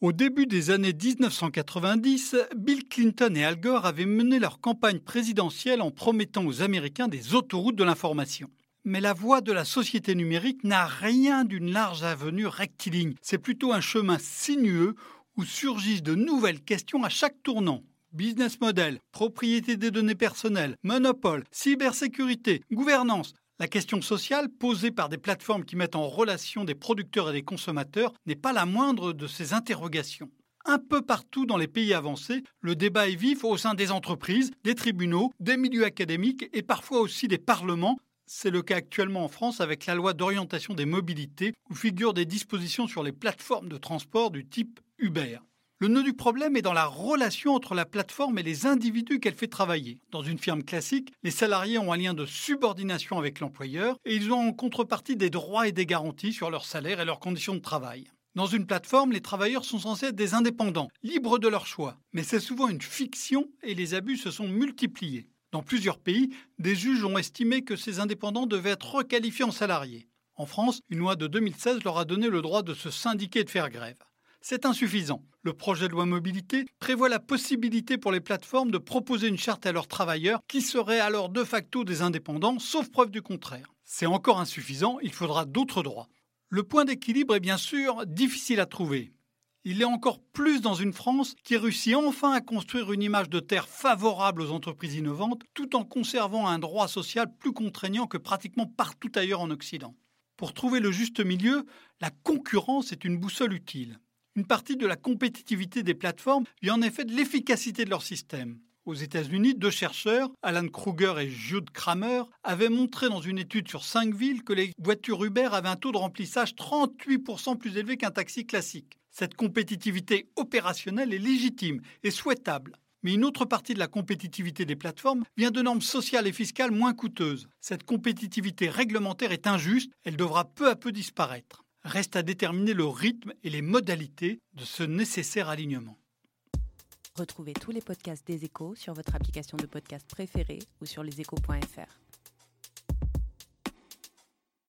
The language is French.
Au début des années 1990, Bill Clinton et Al Gore avaient mené leur campagne présidentielle en promettant aux Américains des autoroutes de l'information. Mais la voie de la société numérique n'a rien d'une large avenue rectiligne. C'est plutôt un chemin sinueux où surgissent de nouvelles questions à chaque tournant. Business model, propriété des données personnelles, monopole, cybersécurité, gouvernance. La question sociale posée par des plateformes qui mettent en relation des producteurs et des consommateurs n'est pas la moindre de ces interrogations. Un peu partout dans les pays avancés, le débat est vif au sein des entreprises, des tribunaux, des milieux académiques et parfois aussi des parlements. C'est le cas actuellement en France avec la loi d'orientation des mobilités où figurent des dispositions sur les plateformes de transport du type Uber. Le nœud du problème est dans la relation entre la plateforme et les individus qu'elle fait travailler. Dans une firme classique, les salariés ont un lien de subordination avec l'employeur et ils ont en contrepartie des droits et des garanties sur leur salaire et leurs conditions de travail. Dans une plateforme, les travailleurs sont censés être des indépendants, libres de leur choix. Mais c'est souvent une fiction et les abus se sont multipliés. Dans plusieurs pays, des juges ont estimé que ces indépendants devaient être requalifiés en salariés. En France, une loi de 2016 leur a donné le droit de se syndiquer et de faire grève c'est insuffisant. Le projet de loi mobilité prévoit la possibilité pour les plateformes de proposer une charte à leurs travailleurs qui seraient alors de facto des indépendants, sauf preuve du contraire. C'est encore insuffisant, il faudra d'autres droits. Le point d'équilibre est bien sûr difficile à trouver. Il est encore plus dans une France qui réussit enfin à construire une image de terre favorable aux entreprises innovantes tout en conservant un droit social plus contraignant que pratiquement partout ailleurs en Occident. Pour trouver le juste milieu, la concurrence est une boussole utile. Une partie de la compétitivité des plateformes vient en effet de l'efficacité de leur système. Aux États-Unis, deux chercheurs, Alan Kruger et Jude Kramer, avaient montré dans une étude sur cinq villes que les voitures Uber avaient un taux de remplissage 38% plus élevé qu'un taxi classique. Cette compétitivité opérationnelle est légitime et souhaitable. Mais une autre partie de la compétitivité des plateformes vient de normes sociales et fiscales moins coûteuses. Cette compétitivité réglementaire est injuste, elle devra peu à peu disparaître. Reste à déterminer le rythme et les modalités de ce nécessaire alignement. Retrouvez tous les podcasts des échos sur votre application de podcast préférée ou sur leséchos.fr.